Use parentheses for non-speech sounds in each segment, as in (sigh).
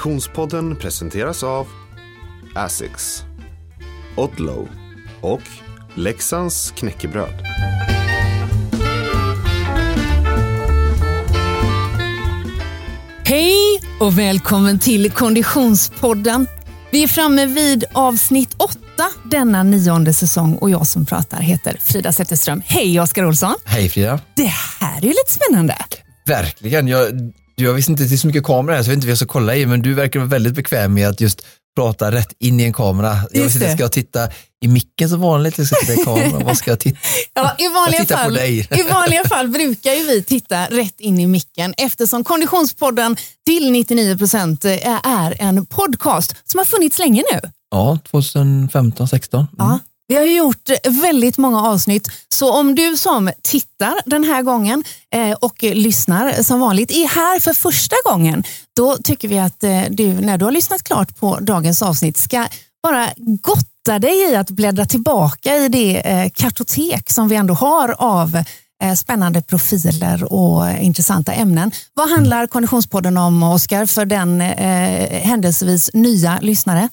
Konditionspodden presenteras av Asics, Odlow och Leksands knäckebröd. Hej och välkommen till Konditionspodden. Vi är framme vid avsnitt åtta denna nionde säsong och jag som pratar heter Frida Zetterström. Hej Oskar Olsson! Hej Frida! Det här är ju lite spännande. Verkligen. Jag, jag visste inte det är så mycket kamera här så jag vet inte vad jag ska kolla i men du verkar vara väldigt bekväm med att just prata rätt in i en kamera. Jag visste ska jag titta i micken som vanligt eller ska jag titta i kameran? Vad ska jag titta? (laughs) Ja, i, vanliga fall. I vanliga fall brukar ju vi titta rätt in i micken eftersom Konditionspodden till 99 procent är en podcast som har funnits länge nu. Ja, 2015, 16. Mm. Ja. Vi har gjort väldigt många avsnitt, så om du som tittar den här gången eh, och lyssnar som vanligt är här för första gången, då tycker vi att eh, du när du har lyssnat klart på dagens avsnitt ska bara gotta dig i att bläddra tillbaka i det eh, kartotek som vi ändå har av spännande profiler och intressanta ämnen. Vad handlar Konditionspodden om, Oskar, för den eh, händelsevis nya lyssnare?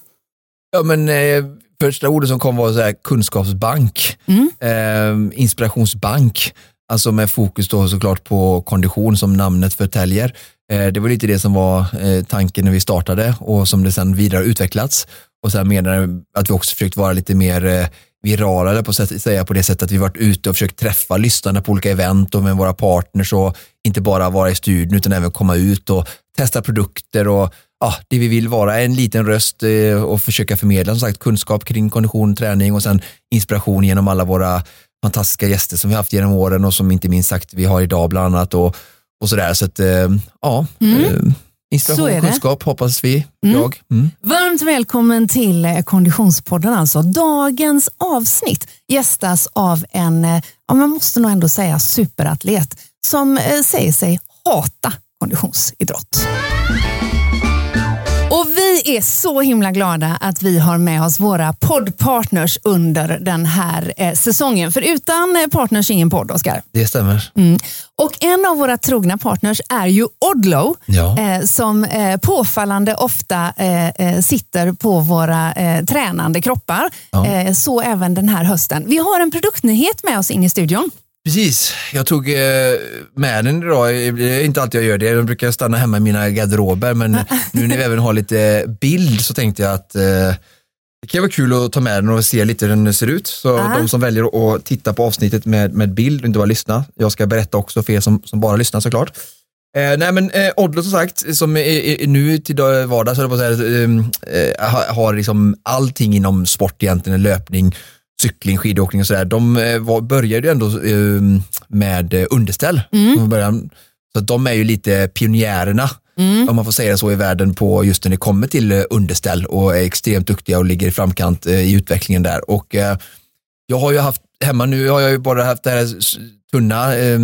Ja, men eh, första ordet som kom var så här, kunskapsbank, Mm. eh, inspirationsbank, alltså med fokus då såklart på kondition som namnet förtäljer. Eh, det var lite det som var eh, tanken när vi startade och som det sedan vidare utvecklats. Och sen menar jag att vi också försökt vara lite mer eh, virala, på sätt, säga på det sättet att vi varit ute och försökt träffa lyssnarna på olika event och med våra partners och inte bara vara i studion utan även komma ut och testa produkter och ja, det vi vill vara en liten röst eh, och försöka förmedla som sagt kunskap kring kondition, träning och sen inspiration genom alla våra fantastiska gäster som vi haft genom åren och som inte minst sagt vi har idag bland annat och, och sådär. Så att, eh, ja, Mm. eh, inspiration, det. kunskap hoppas vi, Mm. jag. Mm. Varmt välkommen till Konditionspodden. Alltså. Dagens avsnitt gästas av en, ja, man måste nog ändå säga superatlet som säger sig hata konditionsidrott. Vi är så himla glada att vi har med oss våra poddpartners under den här eh, säsongen. För utan eh, partners ingen podd, Oskar. Det stämmer. Mm. Och en av våra trogna partners är ju Odlow Ja. eh, som eh, påfallande ofta eh, eh, sitter på våra tränande kroppar. Ja. Så även den här hösten. Vi har en produktnyhet med oss in i studion. Precis, jag tog eh, med den idag. Det är inte alltid jag gör det. Jag brukar stanna hemma i mina garderober men (laughs) nu när vi även har lite bild så tänkte jag att eh, det kan vara kul att ta med den och se lite hur den ser ut. Så Ja. de som väljer att titta på avsnittet med, med bild och inte bara lyssna. Jag ska berätta också för er som, som bara lyssnar såklart. Eh, nej men eh, Odlo som sagt, som är, är, nu till dag- vardags, höll jag på att säga, eh, eh, har, har liksom allting inom sport egentligen, löpning, cykling, skidåkning och sådär. De eh, var, började ju ändå eh, med eh, underställ från början. Så de är ju lite pionjärerna, om man får säga så i världen, på just när det kommer till eh, underställ och är extremt duktiga och ligger i framkant i utvecklingen där. Och jag har ju haft, hemma nu har jag ju bara haft den här tunna eh,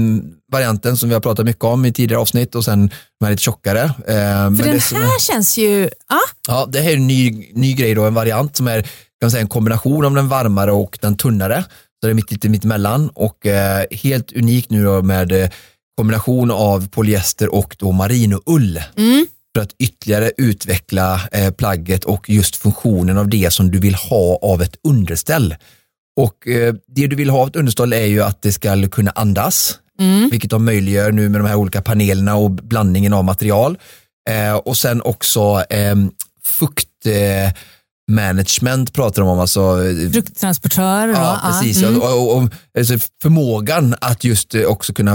varianten som vi har pratat mycket om i tidigare avsnitt och sen de här lite tjockare. Eh, men För den det som är- här känns ju... Ja, Ja, det här är en ny, ny grej då, en variant som är kan man säga, en kombination av den varmare och den tunnare. Så det är mitt, lite mittemellan och eh, helt unik nu då med eh, kombination av polyester och då marinoull. Mm. För att ytterligare utveckla eh, plagget och just funktionen av det som du vill ha av ett underställ. Och eh, det du vill ha av ett underställ är ju att det ska kunna andas, Mm. vilket de möjliggör nu med de här olika panelerna och blandningen av material. Eh, och sen också eh, fukt management pratar de om, alltså eh, frukttransportör. Ja, ja, precis. mm. Och, och, och, alltså förmågan att just eh, också kunna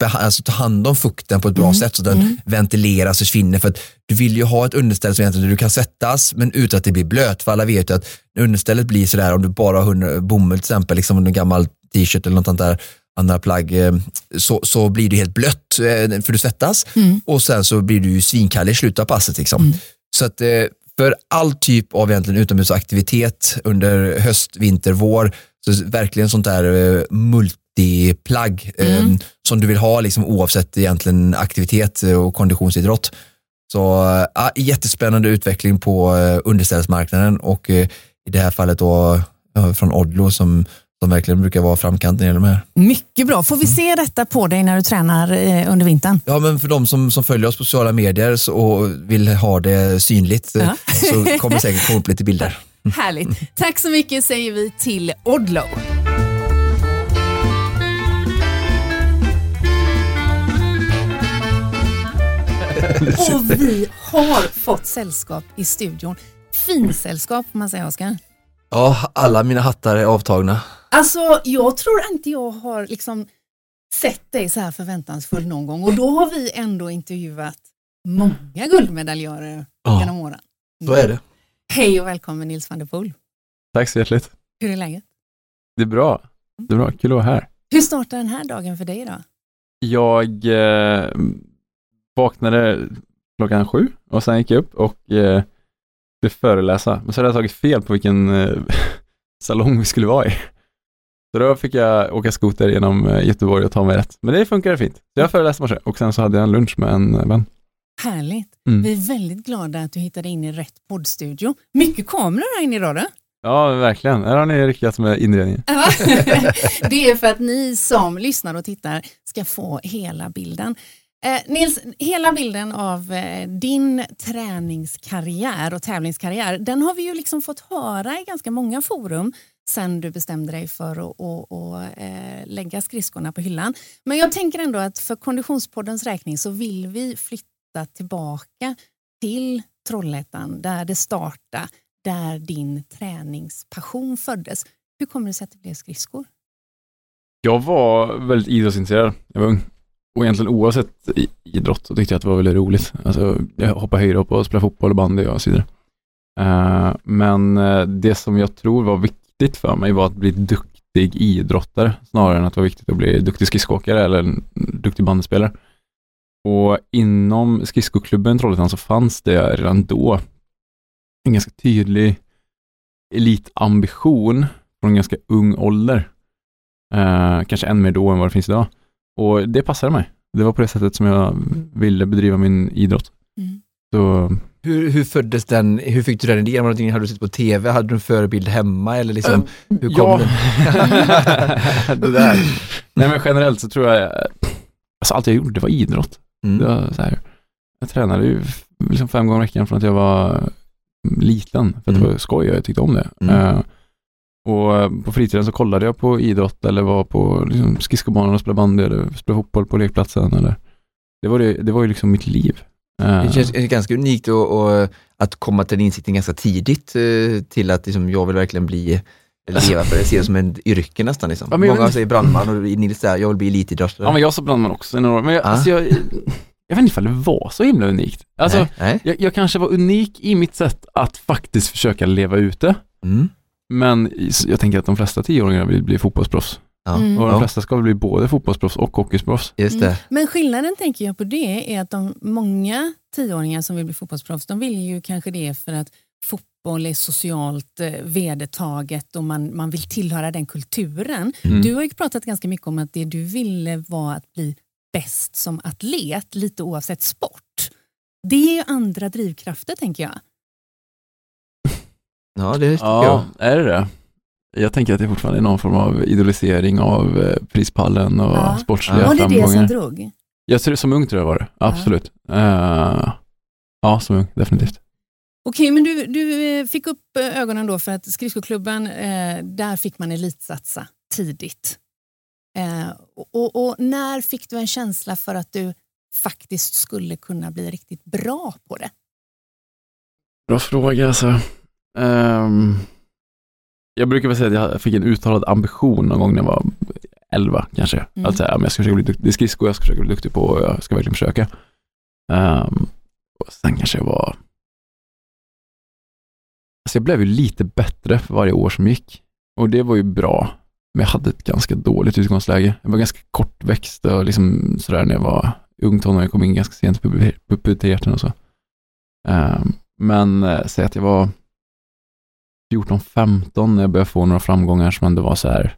eh, alltså, ta hand om fukten på ett Mm. bra sätt så att den ventileras och försvinner. För att du vill ju ha ett underställ som egentligen du kan svettas men utan att det blir blöt. För alla vet ju att understället blir sådär om du bara har bomull till exempel, liksom en gammal t-shirt eller något sånt där andra plagg, eh, så, så blir du helt blött eh, för du svettas Mm. och sen så blir du ju svinkallig i slutet av passet. Liksom. Så att eh, för all typ av egentligen utomhusaktivitet under höst, vinter, vår, så verkligen sånt där multiplagg eh, som du vill ha liksom, oavsett egentligen aktivitet och konditionsidrott. Så äh, jättespännande utveckling på underställsmarknaden och i det här fallet då från Odlo som som verkligen brukar vara framkanten i de här. Mycket bra. Får vi se detta på dig när du tränar eh, under vintern? Ja, men för de som, som följer oss på sociala medier och vill ha det synligt eh, Ja. så kommer det säkert komma upp lite bilder. (laughs) Härligt. Tack så mycket säger vi till Odlo. (laughs) Och vi har fått sällskap i studion. Finsällskap får man säga, Oskar. Ja, alla mina hattar är avtagna. Alltså, jag tror inte jag har liksom sett dig så här förväntansfull någon gång och då har vi ändå intervjuat många guldmedaljörer Ja. genom åren. Så är det. Hej och välkommen Nils van der Poel. Tack så hjärtligt. Hur är läget? Det är bra. Det är bra. Kul att vara här. Hur startar den här dagen för dig då? Jag eh, vaknade klockan sju och sen gick jag upp och eh, skulle föreläsa. Men så hade jag tagit fel på vilken eh, (laughs) salong vi skulle vara i. Så då fick jag åka skoter genom eh, Göteborg och ta mig rätt. Men det funkade fint. Så jag föreläste morse och sen så hade jag en lunch med en eh, vän. Härligt. Mm. Vi är väldigt glada att du hittade in i rätt poddstudio. Mycket kameror här inne idag du. Ja, verkligen. Här har ni lyckats med inredningen. (laughs) Det är för att ni som lyssnar och tittar ska få hela bilden. Eh, Nils, hela bilden av eh, din träningskarriär och tävlingskarriär, den har vi ju liksom fått höra i ganska många forum sen du bestämde dig för att, och, och, eh, lägga skridskorna på hyllan. Men jag tänker ändå att för Konditionspoddens räkning så vill vi flytta tillbaka till Trollhättan där det startade, där din träningspassion föddes. Hur kommer det sig att det blev skridskor? Jag var väldigt idrottsintresserad. Jag var ung. Och egentligen oavsett idrott så tyckte jag att det var väldigt roligt. Alltså, jag hoppade höjdhopp och spelade fotboll och bandy och så vidare. Uh, men eh, det som jag tror var viktigt för mig var att bli duktig idrottare snarare än att det var viktigt att bli duktig skridskoåkare eller duktig bandyspelare. Och inom skridskoklubben Trollhättan så fanns det redan då en ganska tydlig elitambition från en ganska ung ålder. Eh, kanske än mer då än vad det finns idag. Och det passade mig. Det var på det sättet som jag ville bedriva min idrott. Mm. Så, Hur, hur föddes den, hur fick du den idén? Var det någonting- Hade du sett på tv? Hade du en förebild hemma? Eller liksom, hur kom ja. den? (laughs) det där. Nej men generellt så tror jag, alltså allt jag gjorde var idrott. Det Mm. var så här, jag tränade ju liksom fem gånger i veckan från att jag var liten, för att Mm. det var skoj och jag tyckte om det. Mm. Eh, och på fritiden så kollade jag på idrott eller var på liksom, skridskobanan och spelade bandy eller spelade fotboll på lekplatsen. Eller, det, var det, det var ju liksom mitt liv. Eh, Det känns ganska unikt och, och att komma till den insikten ganska tidigt eh, till att liksom, jag vill verkligen bli (laughs) leva för det, ser det som en yrke nästan. Liksom. Ja, Många säger brandman och Nils säger jag vill bli elitidrottare. ja men jag sa brandman också i några år, men jag, Ah. alltså, jag, jag vet inte ifall det var så himla unikt. Alltså, nej, nej. jag, jag kanske var unik i mitt sätt att faktiskt försöka leva ut det. Mm. Men jag tänker att de flesta tioåringar vill bli fotbollsproffs. Ja. Mm. Och de flesta ska väl bli både fotbollsproffs och hockeyproffs. Just det. Men skillnaden tänker jag på det är att de många tioåringar som vill bli fotbollsproffs, de vill ju kanske det för att fotboll är socialt eh, vedertaget och man, man vill tillhöra den kulturen. Mm. Du har ju pratat ganska mycket om att det du ville var att bli bäst som atlet, lite oavsett sport. Det är ju andra drivkrafter tänker jag. Ja, det tycker Ja, är det det? Jag tänker att det fortfarande är någon form av idolisering av eh, prispallen och Ja. sportsliga Ja, Var det det som framgångar. drog? Jag tror som ung tror jag var det, absolut. Eh, ja, som ung, definitivt. Okej, men du, du eh, fick upp ögonen då för att skridskoklubben, eh, där fick man elitsatsa tidigt. Eh, och, och, när fick du en känsla för att du faktiskt skulle kunna bli riktigt bra på det? Bra fråga alltså. Ehm, jag brukar väl säga att jag fick en uttalad ambition någon gång när jag var 11 kanske. Mm. Att säga, jag ska försöka bli duktig, är skridskor jag ska försöka bli duktig på och jag ska verkligen försöka. Ehm, och sen kanske jag var Alltså jag blev ju lite bättre för varje år som gick. Och det var ju bra. Men jag hade ett ganska dåligt utgångsläge. Jag var ganska kortväxt och liksom sådär när jag var ung tonåring. Jag kom in ganska sent i puber- puberteten och så. Ehm, men eh, säg att jag var 14-15 när jag började få några framgångar som ändå var så här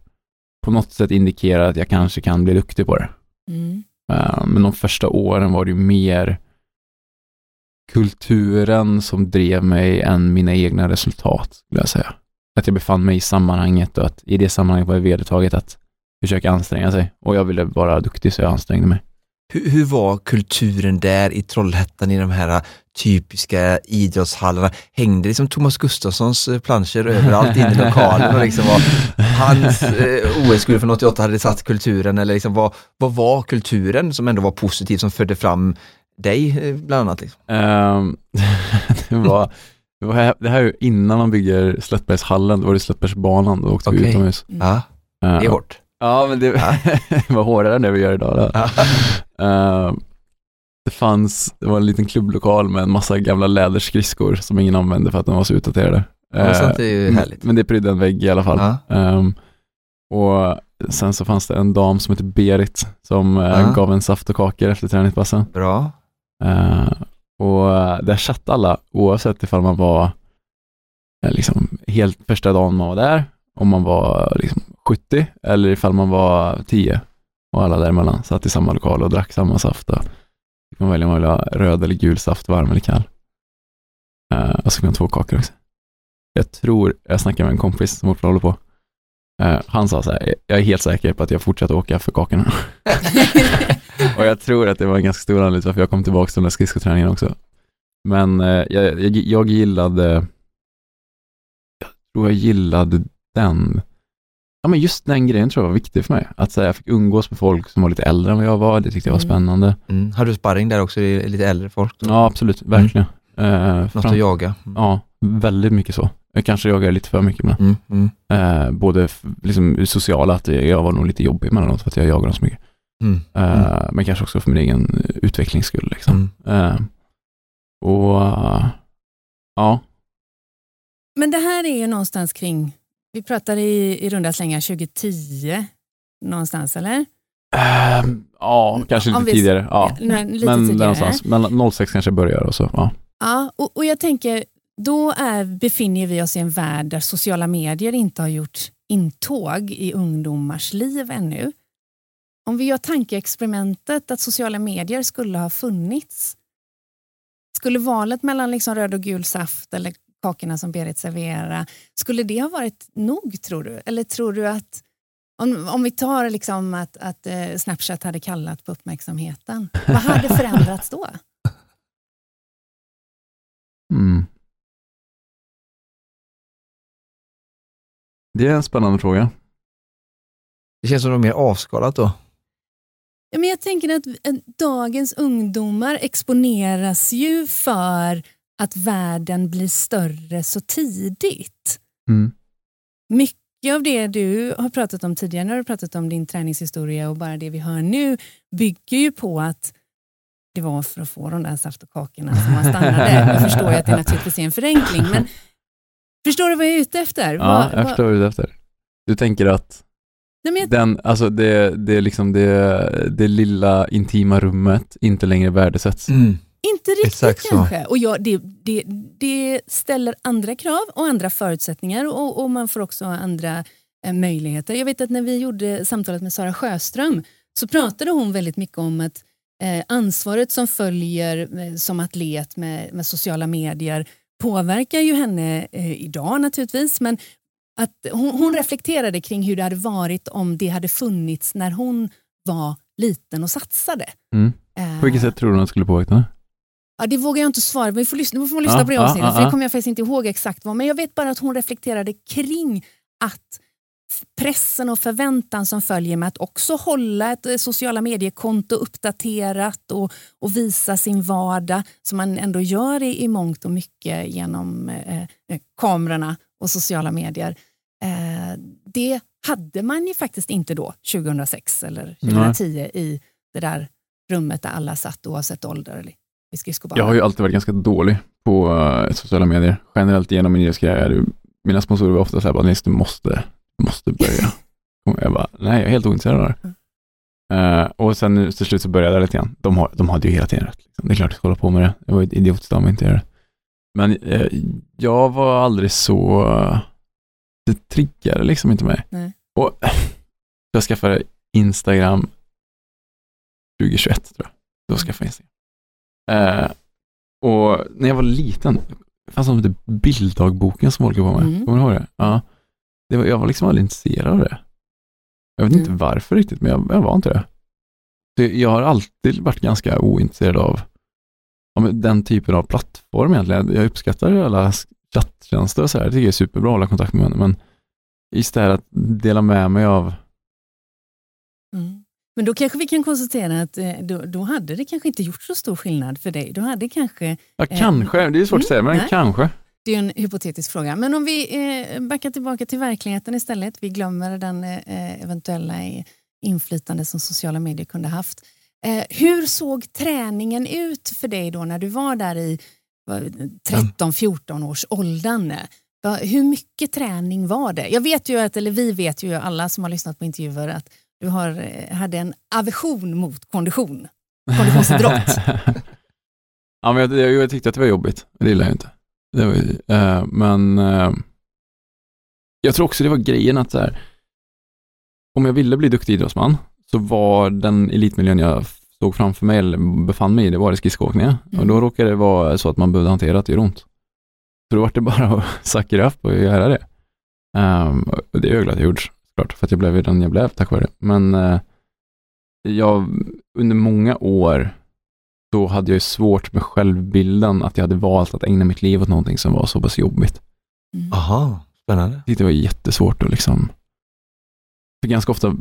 på något sätt indikerar att jag kanske kan bli duktig på det. Mm. Eh, Men de första åren var det ju mer kulturen som drev mig än mina egna resultat, skulle jag säga. att jag befann mig i sammanhanget och att i det sammanhanget var det vedertaget att försöka anstränga sig. Och jag ville vara duktig så jag ansträngde mig. Hur, hur var kulturen där i Trollhättan i de här typiska idrottshallarna? Hängde liksom Thomas Gustafssons eh, planscher överallt inne i lokalen och liksom var hans eh, OS-guld från 88 hade satt kulturen eller liksom vad, vad var kulturen som ändå var positiv som födde fram dig bland annat? Liksom? Ehm, (laughs) det, var, det, var, här- det här är ju innan man bygger Slättbergshallen, då var det Slättbergsbanan, då åkte vi Okej. utomhus. Ja, det är Ehm, hårt. Ja, men det (laughs) var hårdare än det vi gör idag. Då. Ehm, det fanns, det var en liten klubblokal med en massa gamla läderskridskor som ingen använde för att de var så utdaterade. Ja, sånt är ju men- härligt. Men det prydde en vägg i alla fall. Ja. Ehm, och sen så fanns det en dam som hette Berit som eh, Ja. gav en saft och kakor efter träningspassen. Bra. Eh, och eh, där satt alla, oavsett ifall man var eh, liksom helt första dagen man var där, om man var liksom 70 eller ifall man var 10 och alla däremellan satt i samma lokal och drack samma saft. Och fick man välja om man ville ha röd eller gul saft, varm eller kall. Eh, och så fick man två kakor också. Jag tror, jag snackade med en kompis som också håller på. Eh, han sa så här, jag är helt säker på att jag fortsätter åka för kakorna. (laughs) och jag tror att det var en ganska stor anledning till varför jag kom tillbaka till den där skridskoträningen också. Men eh, jag, jag, jag gillade, jag tror jag gillade den, ja men just den grejen tror jag var viktig för mig. Att så här, jag fick umgås med folk som var lite äldre än vad jag var, det tyckte jag var Mm. spännande. Mm. Har du sparring där också, i lite äldre folk? Ja, absolut, verkligen. Eh, Något att jaga? Mm. Ja, väldigt mycket så. Jag kanske jagar lite för mycket ibland. Mm. Mm. Eh, både liksom sociala, att jag var nog lite jobbig emellanåt för att jag jagar dem så mycket. Mm. Eh, Men kanske också för min egen utvecklings skull. Liksom. Mm. Eh, och ja, Men det här är ju någonstans kring, vi pratar i, i runda slängar 2010 någonstans eller? Ehm, ja kanske lite vi- tidigare. Ja. Nej, lite Men tidigare. någonstans, mellan 06 kanske börjar och så. Ja. Ja, och, och jag tänker, då är, befinner vi oss i en värld där sociala medier inte har gjort intåg i ungdomars liv ännu. Om vi gör tankeexperimentet att sociala medier skulle ha funnits, skulle valet mellan liksom röd och gul saft eller kakorna som Berit serverar, skulle det ha varit nog tror du? Eller tror du att om, om vi tar liksom att, att eh, Snapchat hade kallat på uppmärksamheten, vad hade (laughs) förändrats då? Mm. Det är en spännande fråga. Det känns som något mer avskalat då. Ja, men jag tänker att att dagens ungdomar exponeras ju för att världen blir större så tidigt. Mm. Mycket av det du har pratat om tidigare, när du har pratat om din träningshistoria och bara det vi hör nu bygger ju på att det var för att få de där saft och kakorna som man stannade. (laughs) Jag förstår ju att det naturligtvis är en förenkling, men förstår du vad jag är ute efter? Ja, Vad- jag vad- förstår vad du är ute efter. Du tänker att Nej, men jag, den, alltså det, det, är liksom det, det lilla intima rummet inte längre värdesätts. Inte riktigt Exakt så. kanske. Och ja, det, det, det ställer andra krav och andra förutsättningar och, och man får också andra eh, möjligheter. Jag vet att när vi gjorde samtalet med Sara Sjöström så pratade hon väldigt mycket om att eh, ansvaret som följer eh, som atlet med, med sociala medier påverkar ju henne eh, idag naturligtvis men att hon, hon reflekterade kring hur det hade varit om det hade funnits när hon var liten och satsade. Mm. Eh, På vilket sätt tror du att det skulle påverka henne? Ja, det vågar jag inte svara på. Vi får lyssna, vi får lyssna Ja, på det ja, avsnittet, ja, för det ja. kommer jag faktiskt inte ihåg exakt vad. Men jag vet bara att hon reflekterade kring att pressen och förväntan som följer med att också hålla ett eh, sociala mediekonto uppdaterat och, och visa sin vardag som man ändå gör i, i mångt och mycket genom eh, eh, kamerorna och sociala medier. Eh, det hade man ju faktiskt inte då, 2006 eller 2010 i det där rummet där alla satt oavsett ålder eller i skridskobanan. Jag har ju alltid varit ganska dålig på uh, sociala medier. Generellt genom min idrottskarriär. Mina sponsorer var ofta så här, bara, Nils, du måste, måste börja. Jag bara, nej, jag är helt ointresserad av det. Eh, och sen nu till slut så började jag lite grann. De, har, de hade ju hela tiden rätt. Liksom. Det är klart jag ska hålla på med det. Jag var idiotiskt av mig inte göra det. Men eh, jag var aldrig så, uh, det triggade liksom inte mig. Nej. Och jag skaffade Instagram 2021 tror jag. Då skaffade jag Instagram. Eh, och när jag var liten, det fanns något som hette bilddagboken som folk jobbade med. Mm. Kommer du ihåg det? Ja. Det var, jag var liksom aldrig intresserad av det. Jag vet inte Mm. varför riktigt, men jag, jag var inte det. Så jag har alltid varit ganska ointresserad av ja, den typen av plattform egentligen. Jag uppskattar alla chatttjänster och så här. Det tycker jag är superbra att hålla kontakt med men just det här att dela med mig av. Men då kanske vi kan konstatera att eh, då, då hade det kanske inte gjort så stor skillnad för dig. Då hade kanske, Ja, Eh, kanske. Det är svårt mm, att säga, men nej. kanske. det är en hypotetisk fråga, men om vi eh, backar tillbaka till verkligheten istället. Vi glömmer den eh, eventuella eh, inflytande som sociala medier kunde haft. Eh, hur såg träningen ut för dig då när du var där i vad, 13-14 års åldern? Hur mycket träning var det? Jag vet ju att, eller vi vet ju alla som har lyssnat på intervjuer att du har, eh, hade en aversion mot kondition. Konditionsidrott. (laughs) ja, men jag, jag, jag tyckte att det var jobbigt. Det gillade jag inte. Var, eh, men eh, jag tror också det var grejen att så här, om jag ville bli duktig idrottsman så var den elitmiljön jag såg framför mig eller befann mig i, det var det skridskoåkningen. Mm. Och då råkade det vara så att man behövde hantera att det gör ont. Så då var det bara att (laughs) sucka det upp och göra det. Um, det är jag glad att jag gjorde såklart, för att jag blev ju den jag blev tack vare det. Men eh, jag, under många år så hade jag ju svårt med självbilden att jag hade valt att ägna mitt liv åt någonting som var så pass jobbigt. Mm. Aha, spännande. Det var jättesvårt att liksom, för ganska ofta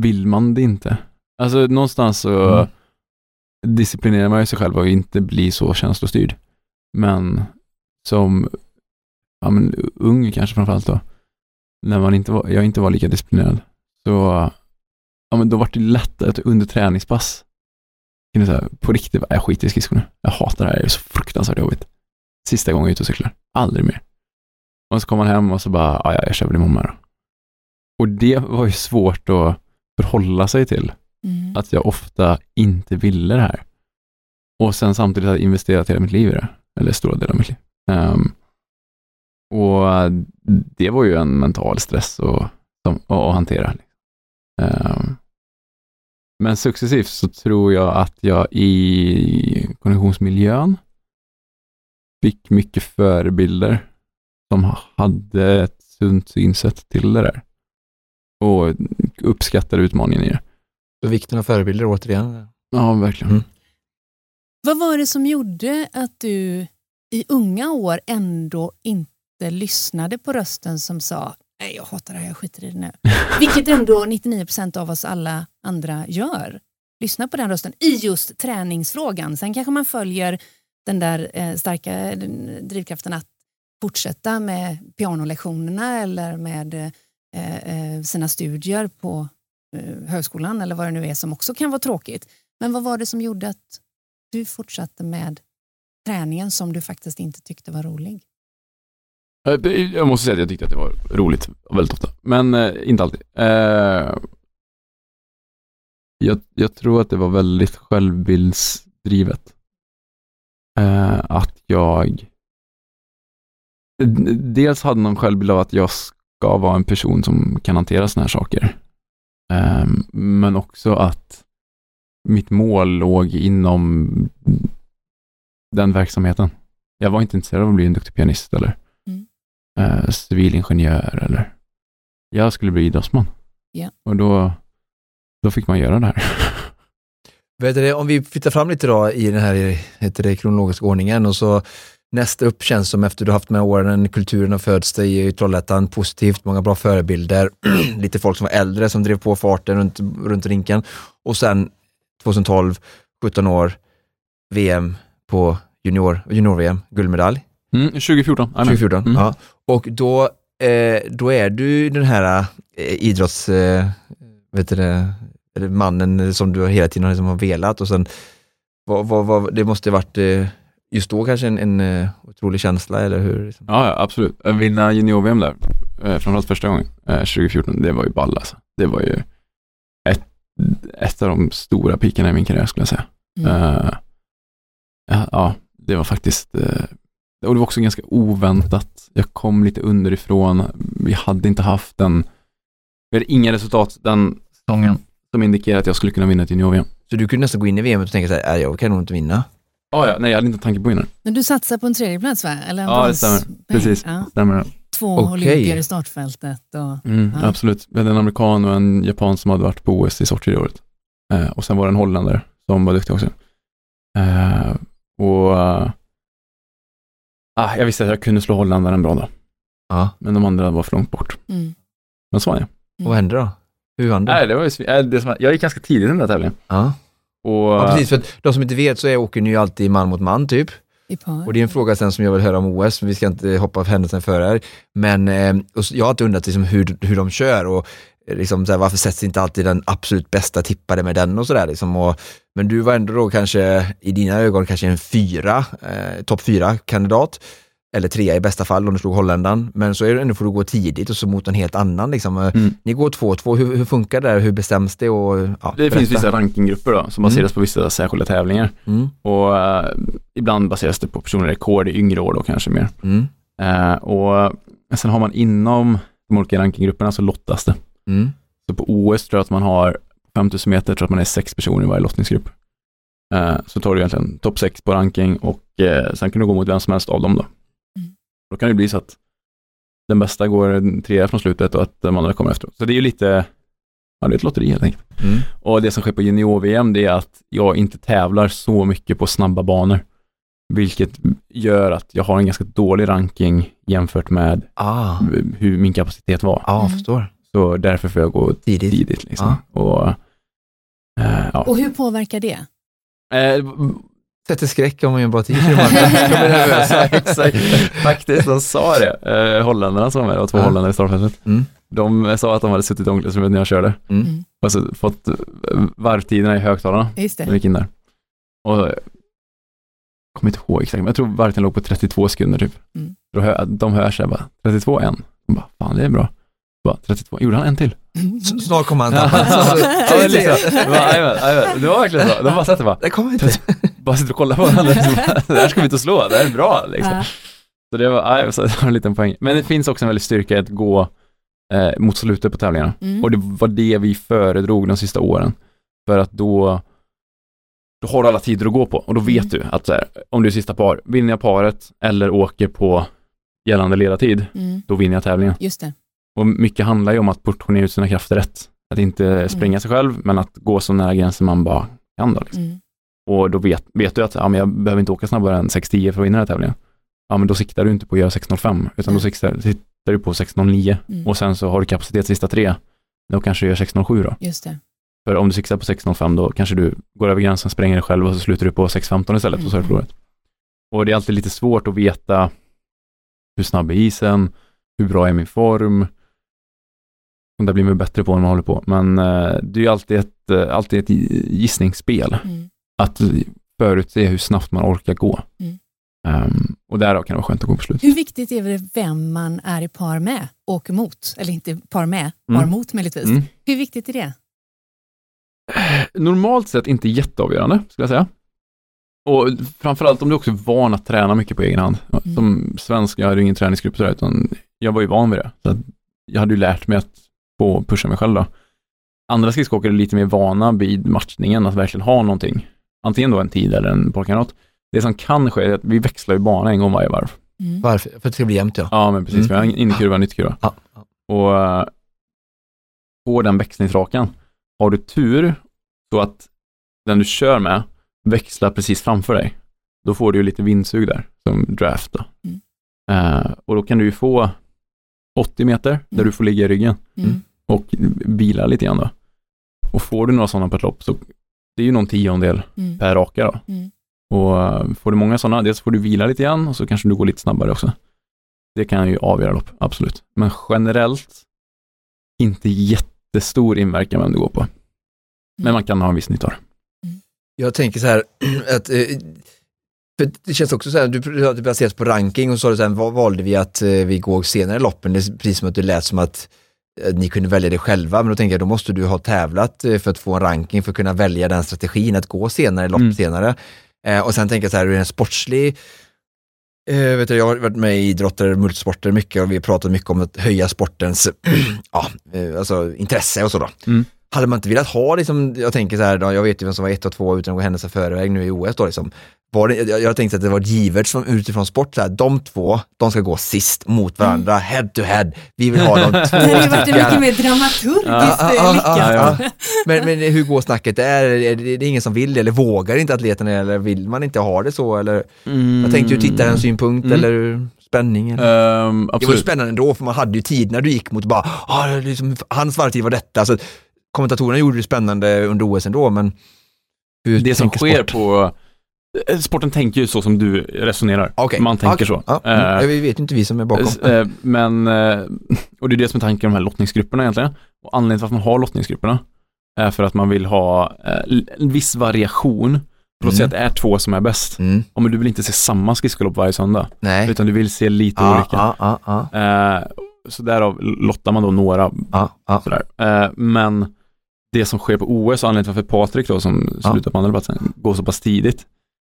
vill man det inte. Alltså någonstans så Mm. disciplinerar man ju sig själv och inte bli så känslostyrd. Men som ja, men, ung kanske framförallt då, när man inte var, jag inte var lika disciplinerad, så ja, men då var det lättare att under träningspass kunna säga på riktigt, jag skiter i skridskor nu. Jag hatar det här, det är så fruktansvärt jobbigt. Sista gången jag är ute och cyklar, aldrig mer. Och så kommer man hem och så bara, ja, ja, jag kör väl imorgon då. Och det var ju svårt att förhålla sig till, Mm. att jag ofta inte ville det här. Och sen samtidigt hade jag investerat hela mitt liv i det, eller stora delar av mitt liv. Ehm, och det var ju en mental stress att, att hantera. Ehm, men successivt så tror jag att jag i konditionsmiljön fick mycket förebilder som hade ett sunt synsätt till det där. Och uppskattade utmaningen i det. Så vikten av förebilder återigen. Ja, verkligen. Mm. Vad var det som gjorde att du i unga år ändå inte lyssnade på rösten som sa nej jag hatar det här, jag skiter i det nu. (laughs) Vilket ändå 99% av oss alla andra gör. Lyssna på den rösten i just träningsfrågan. Sen kanske man följer den där eh, starka eh, drivkraften att fortsätta med pianolektionerna eller med eh, eh, sina studier på eh, högskolan eller vad det nu är som också kan vara tråkigt. Men vad var det som gjorde att du fortsatte med träningen som du faktiskt inte tyckte var rolig? Eh, jag måste säga att jag tyckte att det var roligt väldigt ofta, men eh, inte alltid. Eh, jag, jag tror att det var väldigt självbildsdrivet. Eh, att jag dels hade någon självbild av att jag ska vara en person som kan hantera sådana här saker. Eh, men också att mitt mål låg inom den verksamheten. Jag var inte intresserad av att bli en duktig pianist eller eh, civilingenjör eller jag skulle bli idrottsman. Ja. Och då, då fick man göra det här. (laughs) Vet du, det, om vi flyttar fram lite då i den här heter det, kronologiska ordningen och så nästa upp känns som efter du haft med åren, kulturen har fötts dig i Trollhättan positivt, många bra förebilder, (clears throat) lite folk som var äldre som drev på farten runt, runt rinken och sen 2012, 17 år, VM på junior, junior-VM, guldmedalj. Mm, 2014. Amen. 2014. Mm. Ja. Och då, eh, då är du den här eh, idrotts... Eh, vet du det, mannen som du hela tiden har, liksom har velat och sen vad, vad, vad, det måste ha varit eh, just då kanske en, en eh, otrolig känsla eller hur? Liksom. Ja, ja, absolut. Att Vinna junior-VM där, eh, framförallt första gången, eh, 2014, det var ju ball alltså. Det var ju ett, ett av de stora pikarna i min karriär skulle jag säga. Mm. Eh, ja, ja, det var faktiskt, eh, och det var också ganska oväntat. Jag kom lite underifrån. Vi hade inte haft en, vi hade inga resultat den säsongen som indikerade att jag skulle kunna vinna ett junior-VM. Så du kunde nästan gå in i VM och tänka så här, "Nej, jag kan nog inte vinna. Ja, ja, nej jag hade inte en tanke på innan. Men du satsar på en tredje plats va? Eller en Ja, det stämmer. Precis. Ja. Stämmer det? Två Okej. olympier i startfältet. Och, Mm, Ja. Absolut. Vi hade en amerikan och en japan som hade varit på OS i Sochi det året. Eh, och sen var det en holländare som var duktig också. Eh, och eh, ah, jag visste att jag kunde slå holländaren bra då, Ja. men de andra var för långt bort. mm. Men så vann jag. Och vad hände då? Hur vann du? Nej, det var ju, äh, det som, jag gick ganska tidigt i den där tävlingen. Ja. Och, ja, precis. För att de som inte vet så är, åker ni ju alltid man mot man typ. Och det är en fråga sen som jag vill höra om OS, men vi ska inte hoppa händelsen före här. Men eh, jag har alltid undrat liksom hur, hur de kör och eh, liksom så här, varför sätts inte alltid den absolut bästa tippade med den och sådär. Liksom. Och, men du var ändå då kanske i dina ögon kanske en fyra, eh, topp fyra kandidat. Eller trea i bästa fall om du slog holländaren. Men så är det ändå får du gå tidigt och så mot en helt annan. Liksom. Eh, Mm. Ni går 2-2, hur, hur funkar det? där? Hur bestäms det? Och, ja, det finns berätta. vissa rankinggrupper då, som Mm. baseras på vissa särskilda tävlingar. Mm, Och eh, ibland baseras det på personliga rekord i yngre år då kanske mer. mm, Eh, och sen har man inom de olika rankinggrupperna så lottas det. Mm. Så på OS tror jag att man har 5000 meter, tror att man är sex personer i varje lottningsgrupp. Eh, så tar du egentligen topp sex på ranking och eh, sen kan du gå mot vem som helst av dem då. Mm. Då kan det bli så att den bästa går trea från slutet och att de andra kommer efter. Så det är ju lite, ja det är ett lotteri helt enkelt. Mm. Och det som sker på junior-VM det är att jag inte tävlar så mycket på snabba banor. Vilket gör att jag har en ganska dålig ranking jämfört med Ah, hur min kapacitet var. ja, Mm. förstår. Så därför får jag gå Tidigt. tidigt. Liksom. Och, eh, ja. och hur påverkar det? Eh, Sätter skräck om man gör en bra tid. De blir nervösa. Exakt. Faktiskt, de sa det. Eh, holländarna som var med, det var två Ja. holländare i startfältet. Mm. De sa att de hade suttit i omklädningsrummet när jag körde. Mm. Mm. Och så fått eh, varvtiderna i högtalarna Just när det. vi gick in där. Och jag kommer inte ihåg exakt, men jag tror varvtiden låg på 32 sekunder typ. Mm. Hör, de hör sig bara, 32 en. De bara, fan det är bra. Bara, 32, gjorde han en till? Snart kommer han Ja, (laughs) tappa. ja, liksom, det, var, verkligen så. De bara satt och bara, Det kommer inte. (laughs) bara sitter och kollar på varandra. (laughs) Det här ska vi inte slå, det här är bra liksom. Ja. Så det var, aj, så det var en liten poäng. Men det finns också en väldig styrka i att gå eh, mot slutet på tävlingarna. Mm. Och det var det vi föredrog de sista åren. För att då, då har du alla tider att gå på och då vet Mm. du att så här, om du är sista par, vinner jag paret eller åker på gällande ledartid, Mm. då vinner jag tävlingen. Just det. Och mycket handlar ju om att portionera ut sina krafter rätt. Att inte spränga sig själv, men att gå så nära gränsen man bara kan då. Liksom. Mm. Och då vet, vet du att ja, men jag behöver inte åka snabbare än 6.10 för att vinna den här tävlingen. Ja, men då siktar du inte på att göra 6.05, utan då siktar, siktar du på 6.09 Mm. och sen så har du kapacitet sista tre. Då kanske du gör 6.07 då. Just det. För om du siktar på 6.05 då kanske du går över gränsen, spränger dig själv och så slutar du på 6.15 istället och så har du Mm. förlorat. Och det är alltid lite svårt att veta hur snabb är isen, hur bra är min form. Och där blir man bättre på när man håller på. Men eh, det är ju alltid ett, eh, alltid ett gissningsspel Mm. att förutse hur snabbt man orkar gå. Mm. Ehm, och därav kan det vara skönt att gå på slut. Hur viktigt är det vem man är i par med, åker mot, eller inte par med, par Mm. mot möjligtvis. Mm. Hur viktigt är det? Normalt sett inte jätteavgörande, skulle jag säga. Och framförallt om du också är van att träna mycket på egen hand. Som svensk, jag hade ju ingen träningsgrupp sådär, utan jag var ju van vid det. Så jag hade ju lärt mig att få pusha mig själv då. Andra skridskoåkare är lite mer vana vid matchningen, att verkligen ha någonting. Antingen då en tid eller en parkanot. Det som kan ske är att vi växlar ju bana en gång varje varv. Mm. Varför? För att det ska bli jämnt ja. Ja, men precis. Mm. Vi har en innerkurva och en ytterkurva. ja. Och eh, på den växlingsrakan, har du tur så att den du kör med växlar precis framför dig, då får du ju lite vindsug där, som draft då. Mm. Eh, och då kan du ju få 80 meter där Mm. du får ligga i ryggen Mm. Och vila lite grann då. Och får du några sådana på ett lopp så det är ju någon tiondel Mm. per raka då. Mm. Och eh, får du många sådana, dels får du vila lite grann och så kanske du går lite snabbare också. Det kan ju avgöra lopp, absolut. Men generellt inte jättestor inverkan vem du går på. Men man kan ha en viss nytta av det. Jag tänker så här (clears throat) att eh, för det känns också så här, du det baseras på ranking och så du så här, vad valde vi att eh, vi går senare i loppen? Det är precis som att det lät som att ni kunde välja det själva, men då tänker jag då måste du ha tävlat eh, för att få en ranking för att kunna välja den strategin att gå senare lopp Mm. senare. Eh, och sen tänker jag så här, ur en sportslig Eh, vet du, jag har varit med i idrotter, multisporter mycket och vi har pratat mycket om att höja sportens (clears throat) ja, eh, alltså, intresse och så då. Mm. Hade man inte velat ha, liksom, jag tänker så här, då, jag vet ju vem som var ett och två utan att gå händelser förväg nu i OS då, liksom. Var det, jag, jag tänkte att det var givet som utifrån sport, så här, de två, de ska gå sist mot varandra, head to head. Vi vill ha de (laughs) två Det hade varit mycket mer dramaturgiskt lyckat. ja, ja. (laughs) Men, men hur går snacket där? Är det, är det ingen som vill det eller vågar inte atleterna eller vill man inte ha det så? Eller, jag tänkte ju tittarens synpunkt Mm. eller spänning. Eller. Ehm, Det var ju spännande ändå för man hade ju tid när du gick mot bara, ah, liksom, hans varvtid var detta. Alltså, kommentatorerna gjorde det spännande under OS ändå men hur Det som sker sport? på... eh, Sporten tänker ju så som du resonerar. Okej, Man tänker okej. så. Ja, Eh, mm, vi vet ju inte vi som är bakom. Eh, Men, eh, (laughs) och det är det som är tanken med de här lottningsgrupperna egentligen. Och anledningen till att man har lottningsgrupperna är för att man vill ha eh, en viss variation. Låt säga Mm. att det är två som är bäst. Mm, Ja, men du vill inte se samma skridskolopp varje söndag, nej. utan du vill se lite Ja, olika. ja, ja, ja, Eh, Så därav lottar man då några ja, ja. sådär. Eh, Men det som sker på OS och anledningen till varför Patrik då som slutar på andra platsen går så pass tidigt,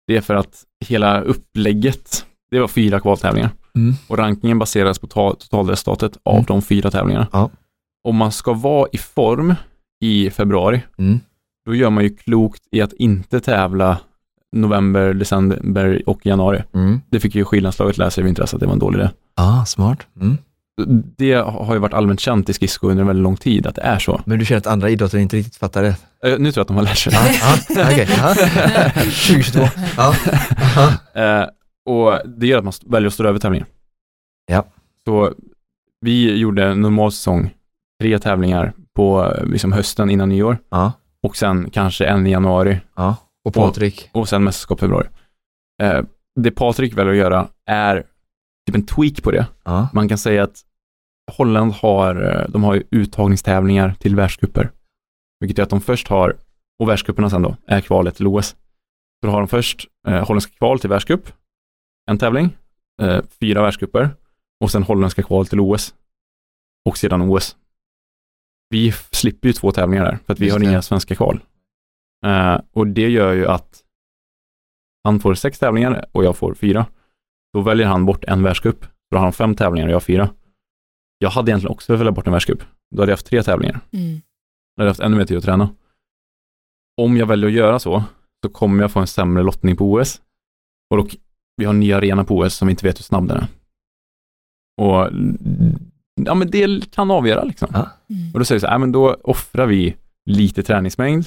det är för att hela upplägget, det var fyra kvaltävlingar. Mm. Och rankingen baseras på ta- totalresultatet av Mm. de fyra tävlingarna. Ja. Om man ska vara i form i februari, Mm. då gör man ju klokt i att inte tävla november, december och januari. Mm. Det fick ju skidlandslaget lära sig i vintras att det var en dålig idé. Ah, smart. Det har ju varit allmänt känt i skridsko under en väldigt lång tid att det är så. Men du känner att andra idrotter inte riktigt fattar det? Eh, Nu tror jag att de har lärt sig. Ja. 2022. Ja. Aha. (laughs) Eh, och det gör att man väljer att stå över tävlingen. Ja. Så vi gjorde en normal säsong, tre tävlingar på eh, liksom hösten innan nyår Ja. och sen kanske en i januari ja. Och Patrik? och sen mästerskap i februari. Eh, det Patrik väljer att göra är typ en tweak på det. Ja. Man kan säga att Holland har, eh, de har ju uttagningstävlingar till världscuper. Vilket gör att de först har, och världscuperna sen då, är kvalet till OS. Så då har de först eh, holländska kval till världscup, en tävling, eh, fyra världscuper och sen holländska kval till OS. Och sedan OS. Vi slipper ju två tävlingar där, för att vi Just har det. inga svenska kval. Eh, och det gör ju att han får sex tävlingar och jag får fyra. Då väljer han bort en världscup. Då har han fem tävlingar och jag fyra. Jag hade egentligen också velat bort en världscup. Då hade jag haft tre tävlingar. Mm. Då hade jag haft ännu mer tid att träna. Om jag väljer att göra så, så kommer jag få en sämre lottning på OS. Och då, vi har en ny arena på OS som vi inte vet hur snabb den är. Och ja, men det kan avgöra liksom. Mm. Och då säger vi så här, men då offrar vi lite träningsmängd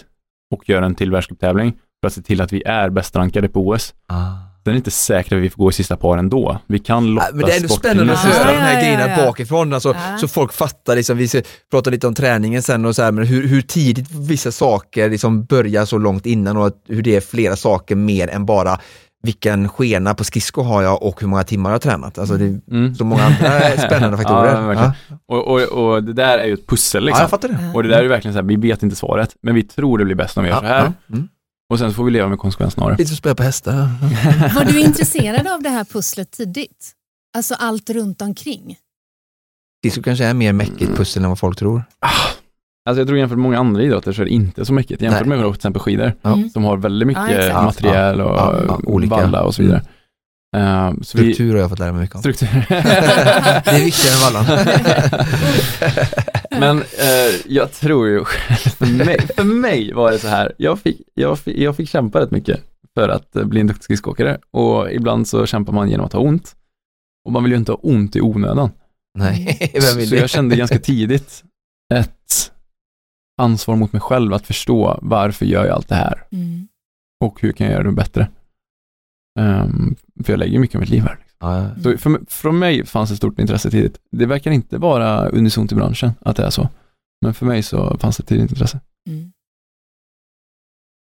och gör en till världscuptävling för att se till att vi är bäst rankade på OS. Ah. Sen är det inte säkert att vi får gå i sista par ändå. Vi kan lotta Ja, Men det är ändå bort spännande att höra Ja, de här ja, ja, grejerna ja. bakifrån, alltså, Ja. så folk fattar. Liksom, vi ska prata lite om träningen sen och så här, men hur, hur tidigt vissa saker liksom börjar så långt innan och att, hur det är flera saker mer än bara vilken skena på skridsko har jag och hur många timmar jag har tränat. Alltså, det är Mm. så många andra (laughs) spännande faktorer. Ja. Ja. Och, och, och det där är ju ett pussel Ja, liksom. jag fattar det. och det där är ju verkligen så här, vi vet inte svaret, men vi tror det blir bäst om vi gör Ja, så här. ja. Mm. Och sen så får vi leva med konsekvenserna av det. Lite spela på hästar. (laughs) Var du intresserad av det här pusslet tidigt? Alltså allt runt omkring? Skridsko kanske är mer mäckigt pussel än vad folk tror. Alltså jag tror jämfört med många andra idrotter så är det inte så mycket. Jämfört Nej. med till exempel skidor. Mm. som har väldigt mycket Ja, exakt. material och Ja, ja, olika. valla och så vidare. Eh, så vi, Struktur har jag fått lära mig mycket om. struktur. (laughs) det är viktigare än vallan. (laughs) Men eh, jag tror ju själv, för mig, (laughs) för mig var det så här, jag fick, jag, fick, jag fick kämpa rätt mycket för att eh, bli en duktig skridskoåkare och ibland så kämpar man genom att ha ont. Och man vill ju inte ha ont i onödan. Nej, (laughs) vem vill Så det? jag kände ganska tidigt ett ansvar mot mig själv att förstå varför gör jag allt det här Mm. och hur kan jag göra det bättre. Ehm, för jag lägger mycket av mitt liv här. Ja, Så för, från mig fanns ett stort intresse tidigt. Det verkar inte vara unisont i branschen att det är så. Men för mig så fanns det ett tidigt intresse. Mm.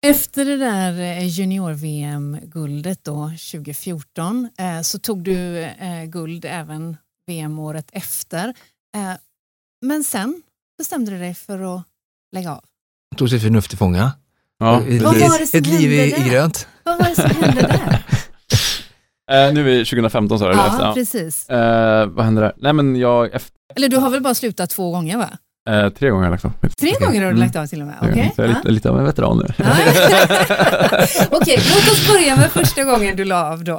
Efter det där eh, junior-VM-guldet då 2014 eh, så tog du eh, guld även VM-året efter. Eh, men sen bestämde du dig för att lägga av. Tog sitt förnuft till fånga. Ja, ett, Vad liv- var det som ett liv i, hände i grönt. Vad var det som hände där? Eh, nu är vi 2015 sa du? ja? Ja. precis. Eh, vad hände där? Nej men jag, efter, Eller du har väl bara slutat två gånger va? eh, tre gånger har jag lagt av. Tre gånger har du Mm. lagt av till och med. Okej. Så jag är lite, lite av en veteran nu. (laughs) Okej, låt oss börja med första gången du la av då.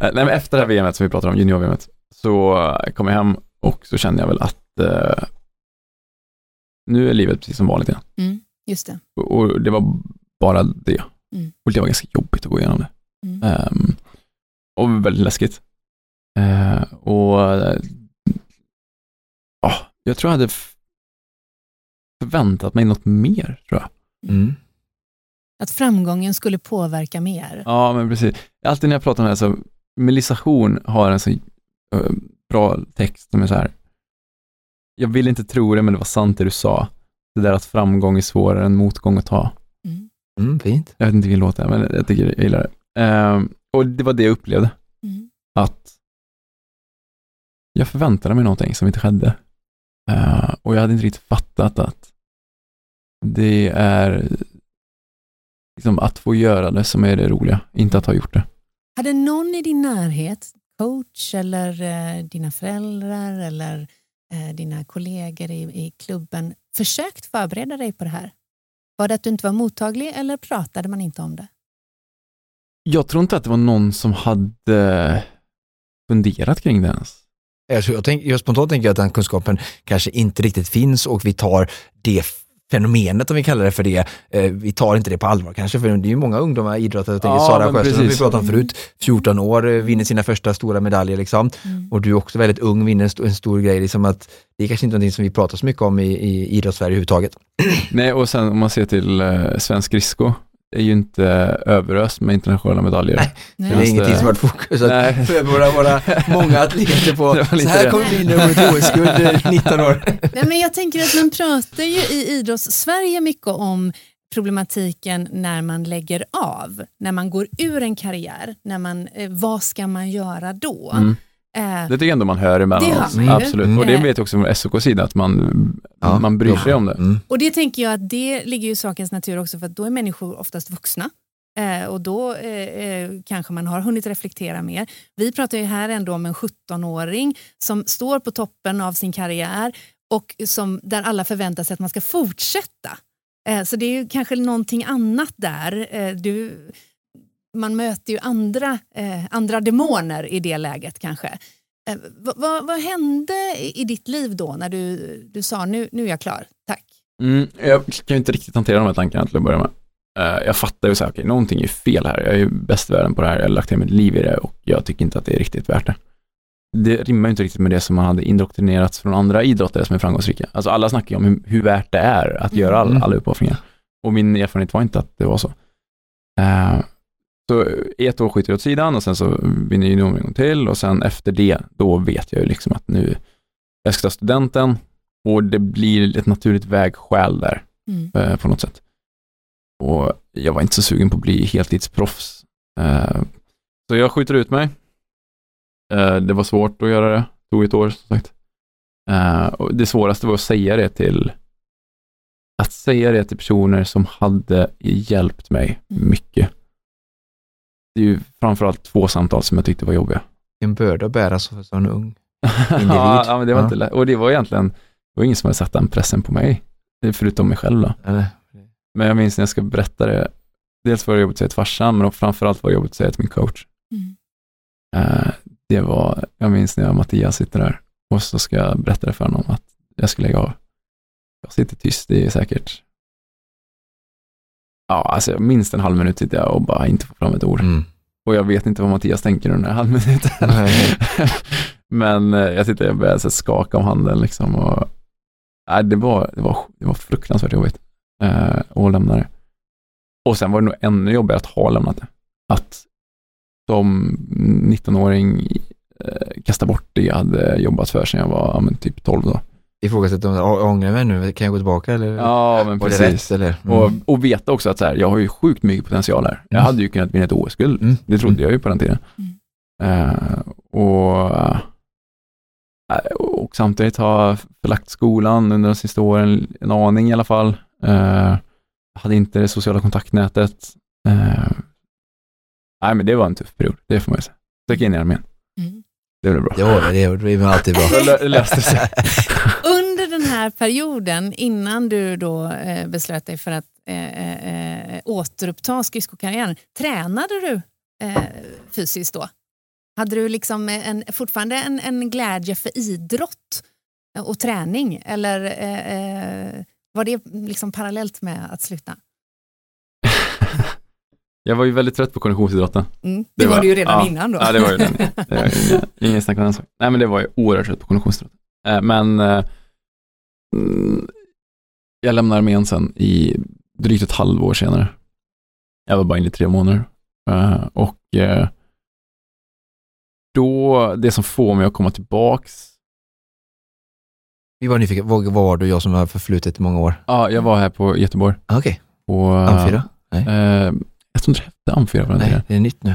Eh, Nej men efter det här VMet som vi pratade om, junior-VMet, så kom jag hem och så kände jag väl att eh, nu är livet precis som vanligt igen. Mm, just det. Och, och det var bara det. Mm. Och det var ganska jobbigt att gå igenom det. Mm. Ehm, och väldigt läskigt. Eh, och ja, jag tror jag hade förväntat mig något mer, tror jag. Mm. Att framgången skulle påverka mer. Ja, men precis. Alltid när jag pratar om det här så, Melissa Horn har en så eh, bra text som är så här. Jag vill inte tro det, men det var sant det du sa. Det där att framgång är svårare än motgång att ta. Mm. Mm, fint. Jag vet inte vilken låt det är, men jag tycker jag gillar det. Ehm, och det var det jag upplevde, Mm. att jag förväntade mig någonting som inte skedde. Eh, och jag hade inte riktigt fattat att det är liksom att få göra det som är det roliga, inte att ha gjort det. Hade någon i din närhet, coach eller eh, dina föräldrar eller eh, dina kollegor i, i klubben försökt förbereda dig på det här? Var det att du inte var mottaglig eller pratade man inte om det? Jag tror inte att det var någon som hade funderat kring det ens. Jag, tänk, jag spontant tänker att den kunskapen kanske inte riktigt finns och vi tar det fenomenet, om vi kallar det för det, eh, vi tar inte det på allvar kanske, för det är ju många ungdomar idrottare, jag tänker Ja, Sara Sjöström som vi pratade om förut, 14 år, eh, vinner sina första stora medaljer liksom, och du är också väldigt ung, vinner en, st- en stor grej, liksom att det är kanske inte någonting som vi pratar så mycket om i, i idrottssverige överhuvudtaget. Nej, och sen om man ser till eh, svensk det är ju inte överöst med internationella medaljer. Nej. Nej. Det är ingenting som varit fokus för våra, våra många atleter på, (laughs) så här det. kommer vi in med ett OS-guld, eh, 19 år. Nej, men jag tänker att man pratar ju i idrotts-Sverige mycket om problematiken när man lägger av, när man går ur en karriär, när man, eh, vad ska man göra då? Mm. Eh, Det tycker jag ändå man hör Det emellanåt. man ju. Absolut. Mm. Och det Eh. vet jag också från SOKs sida, att man, Ja. man bryr sig om det. Mm. Och det tänker jag att det ligger ju i sakens natur också för att då är människor oftast vuxna. Eh, och då eh, eh, kanske man har hunnit reflektera mer. Vi pratar ju här ändå om en 17-åring som står på toppen av sin karriär och som, där alla förväntar sig att man ska fortsätta. Eh, så det är ju kanske någonting annat där. Eh, du, man möter ju andra, eh, andra demoner i det läget kanske. Eh, vad, vad, hände i ditt liv då när du, du sa nu, nu är jag klar, tack? Mm, jag kan ju inte riktigt hantera de här tankarna till att börja med. Eh, jag fattar ju så här, okej, någonting är fel här. Jag är ju bäst i världen på det här. Jag har lagt hela mitt liv i det och jag tycker inte att det är riktigt värt det. Det rimmar ju inte riktigt med det som man hade indoktrinerats från andra idrottare som är framgångsrika. Alltså alla snackar ju om hur, hur värt det är att göra all, Mm. alla uppoffringar. Och min erfarenhet var inte att det var så. Eh, så ett år skjuter jag åt sidan och sen så vinner jag junior en gång till och sen efter det, då vet jag ju liksom att nu, jag ska ta studenten och det blir ett naturligt vägskäl där Mm. eh, på något sätt. Och jag var inte så sugen på att bli heltidsproffs. Eh, så jag skjuter ut mig. Eh, det var svårt att göra det, tog ett år som sagt. Och det svåraste var att säga det till att säga det till personer som hade hjälpt mig Mm. mycket. Det är ju framförallt två samtal som jag tyckte var jobbiga. En börda att bära som så en ung. (laughs) Individ. ja, ja, men det var Ja. inte lätt. Och det var egentligen, det var ingen som hade satt den pressen på mig. Förutom mig själv då. Eller? Men jag minns när jag ska berätta det, dels var det jobbigt att säga till farsan, men framförallt var det jobbigt att säga till min coach. Mm. Eh, det var, jag minns när jag och Mattias sitter där och så ska jag berätta det för honom att jag ska lägga av. Jag sitter tyst, det är säkert, ja, alltså minst en halv minut sitter jag och bara inte får fram ett ord. Mm. Och jag vet inte vad Mattias tänker under den här halvminuten. (laughs) Men eh, jag sitter och börjar skaka om handen liksom och nej, det, var, det, var, det var fruktansvärt jobbigt eh, att lämna det. Och sen var det nog ännu jobbigare att ha lämnat det. Att som 19-åring eh, kasta bort det jag hade jobbat för sedan jag var ja, typ 12 då. Ifrågasätta om jag ångrar mig nu, kan jag gå tillbaka eller Ja, men precis. rätt? Eller? Mm. Och, och veta också att så här, jag har ju sjukt mycket potential här. Jag Mm. hade ju kunnat vinna ett OS-guld. Mm. Det trodde jag ju på den tiden. Eh, och, eh, och samtidigt ha förlagt skolan under de sista åren, en aning i alla fall. Eh, hade inte det sociala kontaktnätet. Eh, nej, men det var en tuff period, det får man ju säga. Gick in i armén. Det blev bra. Var det, blir alltid bra. (laughs) Det löste sig. (laughs) Under den här perioden, innan du då eh, beslöt dig för att eh, eh, återuppta skridskokarriären, tränade du eh, fysiskt då? Hade du liksom en, fortfarande en, en glädje för idrott och träning eller eh, eh, var det liksom parallellt med att sluta? Jag var ju väldigt trött på konditionsidrotten. Mm. Det, var, du ju redan ja, innan då. Ja, det var ju den. (laughs) Det var ingen snack om den saken. Nej, men det var ju oerhört trött på konditionsidrott. Eh, men eh, mm, jag lämnade armén sen i drygt ett halvår senare. Jag var bara inne i tre månader. Eh, och då, det som får mig att komma tillbaks, Vi var nyfikna, vad var du jag som har förflutit i många år? ja, jag var här på Göteborg. Ah, Okej, På, Amfyra? Nej. Eh, jag tror inte det hette Amfyra på den Nej, tiden. det är nytt nu.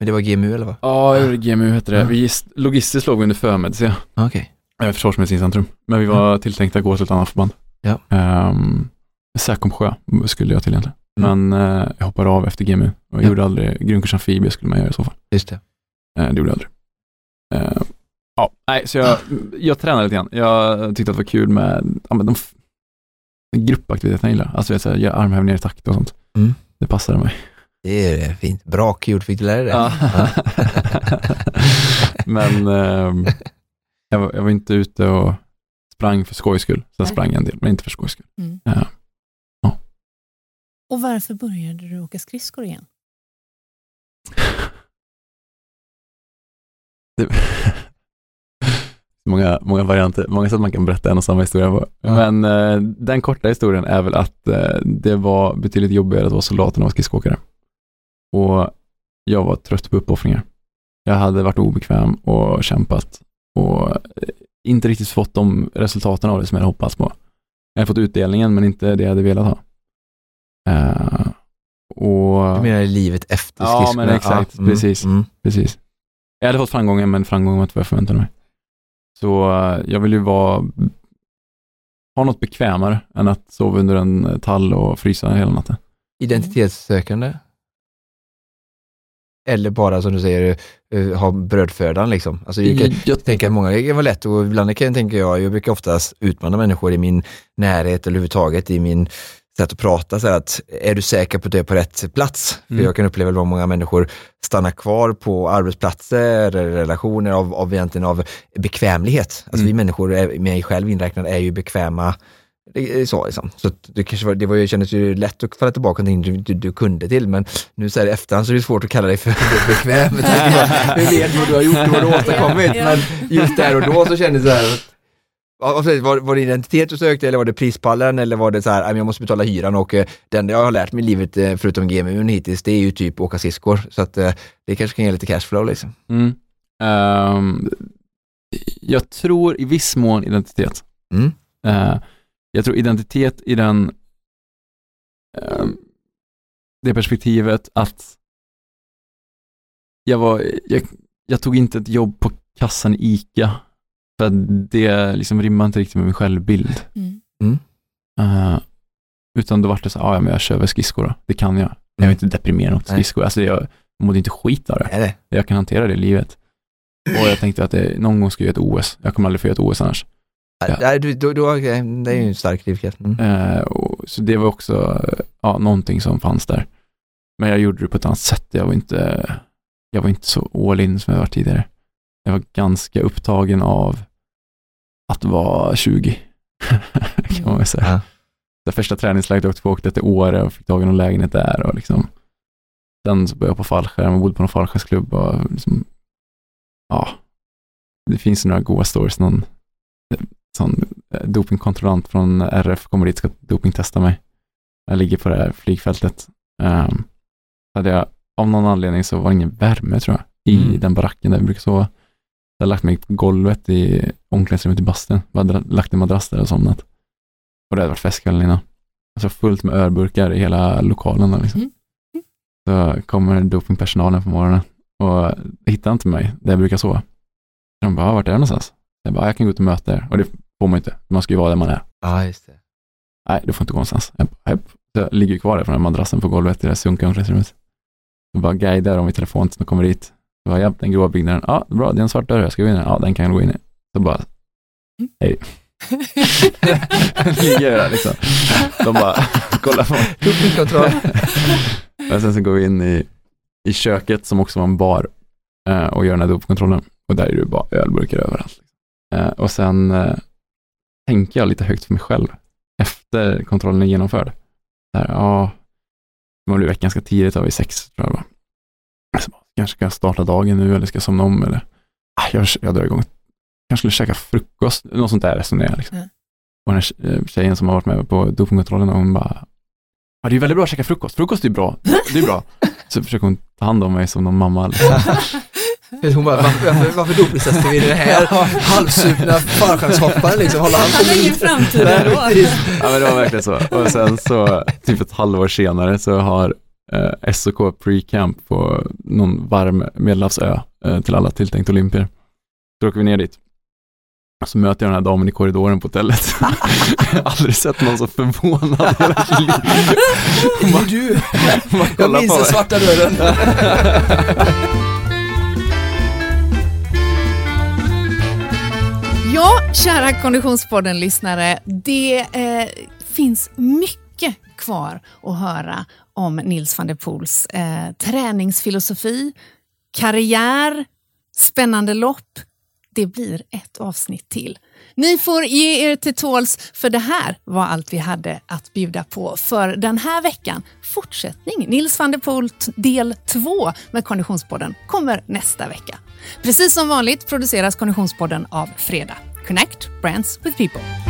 Men det var GMU eller vad? Ja, GMU hette det. Ja. Vi, logistiskt låg vi under förmedicin. Ah, Okej. Eh, Försvarsmedicincentrum. Men vi var tilltänkta att gå till ett annat förband. Ja. Um, Säkomsjö skulle jag till egentligen. Mm. Men eh, jag hoppade av efter GMU och Ja. gjorde aldrig, grundkurs amfibie skulle man göra i så fall. Just det. Eh, det gjorde jag aldrig. Eh, ja, nej, så jag, jag tränade lite grann. Jag tyckte att det var kul med ja, men de f- gruppaktiviteterna jag gillar. Alltså vet, så här, göra armhävningar i takt och sånt. Mm. Det passade mig. Det är fint. Bra kul, fick du lära dig det? Ja. (laughs) men ehm, jag, var, jag var inte ute och sprang för skojs skull. Sen Nej. sprang jag en del, men inte för skojs skull. Mm. Ja. Och varför började du åka skridskor igen? Det, (laughs) många, många varianter, många sätt man kan berätta en och samma historia på. Ja. Men eh, den korta historien är väl att eh, det var betydligt jobbigare att vara soldat än att vara skridskoåkare. Och jag var trött på uppoffringar. Jag hade varit obekväm och kämpat och eh, inte riktigt fått de resultaten av det som jag hade hoppats på. Jag hade fått utdelningen men inte det jag hade velat ha. Eh, och Du menar livet efter Ja, skridskorna? men exakt, precis. Mm. Precis. Jag hade fått framgången, men framgången var inte vad jag förväntade mig. Så eh, jag vill ju vara, ha något bekvämare än att sova under en eh, tall och frysa hela natten. Identitetssökande? Eller bara som du säger, eh, ha brödfödan liksom. Alltså, jag, kan, Jag, tänker att många, det kan vara lätt och ibland kan jag tänka jag, jag brukar oftast utmana människor i min närhet eller överhuvudtaget i min sätt att prata så att är du säker på att du är på rätt plats? Mm. För jag kan uppleva att många människor stannar kvar på arbetsplatser relationer av, av egentligen av bekvämlighet. Alltså Mm. vi människor, är, mig själv inräknad, är ju bekväma det är så liksom. Så det, kanske var, det var ju, kändes ju lätt att falla tillbaka till du, du, du kunde till, men nu så här i efterhand så är det svårt att kalla dig för (laughs) bekväm. Vi vet vad du har gjort och vad du har åstadkommit, men just där och då så kändes det så här. Var, var det identitet du sökte eller var det prispallen eller var det så här, "Nej, men jag måste betala hyran och eh, det enda jag har lärt mig i livet eh, förutom GMU hittills det är ju typ åka skridskor. Så att eh, det kanske kan ge lite cashflow liksom. mm. Ehm, jag tror i viss mån identitet. Mm. Eh, jag tror identitet i den ehm, det perspektivet att jag var, jag, jag tog inte ett jobb på kassan i ICA för att det liksom rimmar inte riktigt med min självbild. Mm. Eh, utan då var det så här, "Ah, ja men jag kör väl skridskor då, det kan jag. Jag är inte deprimerad åt Nej. skridskor, alltså jag mådde inte skit av det. Det? Jag kan hantera det i livet. Och jag tänkte att det, någon gång ska jag göra ett OS, jag kommer aldrig få göra ett OS annars. Ja. Nej, du, då, okej, det är ju en stark drivkraft. Mm. Och, så det var också ja, någonting som fanns där. Men jag gjorde det på ett annat sätt. Jag var inte, jag var inte så all in som jag var tidigare. Jag var ganska upptagen av att vara 20, (laughs) kan man väl säga. Ja. Det första träningsläget jag åkte på åkte till Åre och fick tag i någon lägenhet där och liksom Sen så började jag på fallskärm och bodde på någon fallskärmsklubb och liksom, ja, det finns några goda stories. Någon sån eh, dopingkontrollant från RF kommer dit och ska dopingtesta mig. Jag ligger på det här flygfältet. Um, hade jag, av någon anledning så var det ingen värme tror jag i Mm. den baracken där vi brukar sova. Jag hade lagt mig på golvet i omklädningsrummet i bastun. Jag hade lagt en madrass där och somnat. Och det hade varit fest kvällen innan. Alltså fullt med ölburkar i hela lokalen. Då, liksom. Mm. Så kommer dopingpersonalen på morgonen och hittar inte mig där jag brukar sova. De bara, "Ah, vart är du någonstans? Jag bara, jag kan gå ut och möta er. Och det får man inte. Man ska ju vara där man är. Ja, just det. Nej, du får inte gå någonstans. Jag, bara, jag ligger kvar där från den här madrassen på golvet i det där sunkiga omklädningsrummet. Jag bara guidar dem i telefon tills de kommer dit. Jag bara, ja, den gråa byggnaden. Ja, bra, det är en svart dörr. Jag ska gå in i den. Ja, den kan jag gå in i. Så bara, hej. (laughs) (laughs) ligger där liksom. De bara, kolla på mig. (laughs) Men sen så går vi in i, i köket som också var en bar eh, och gör den här dopkontrollen. Och där är det bara ölburkar överallt. Eh, och sen eh, tänker jag lite högt för mig själv efter kontrollen är genomförd. Där, ja, Man blev väckt ganska tidigt, vid sex tror jag det var. Kanske ska jag starta dagen nu eller ska somna om eller ah, jag, jag drar igång. Kanske skulle käka frukost, något sånt där resonerar jag. Liksom. Mm. Och den här eh, tjejen som har varit med på dopingkontrollen, hon bara, ja det är väldigt bra att käka frukost, frukost är bra, det är bra. (laughs) Så försöker hon ta hand om mig som någon mamma. Liksom. Hon bara, varför, varför, dopningstestar vi den här halvsupna fallskärmshopparen liksom? Håller han Han har ingen framtid ändå. Ja men det var verkligen så. Och sen så, typ ett halvår senare så har eh, SOK pre-camp på någon varm medelhavsö eh, till alla tilltänkta olympier. Så åker vi ner dit. Och så möter jag den här damen i korridoren på hotellet. jag (laughs) har aldrig sett någon så förvånad i hela mitt liv. (laughs) Hon bara, du, hon bara jag minns den svarta dörren. (laughs) Ja, kära Konditionspodden-lyssnare. Det eh, finns mycket kvar att höra om Nils van der Poels eh, träningsfilosofi, karriär, spännande lopp. Det blir ett avsnitt till. Ni får ge er till tåls, för det här var allt vi hade att bjuda på för den här veckan. Fortsättning, Nils van der Poel del 2 med Konditionspodden kommer nästa vecka. Precis som vanligt produceras Konditionspodden av Fredag. Connect Brands with People.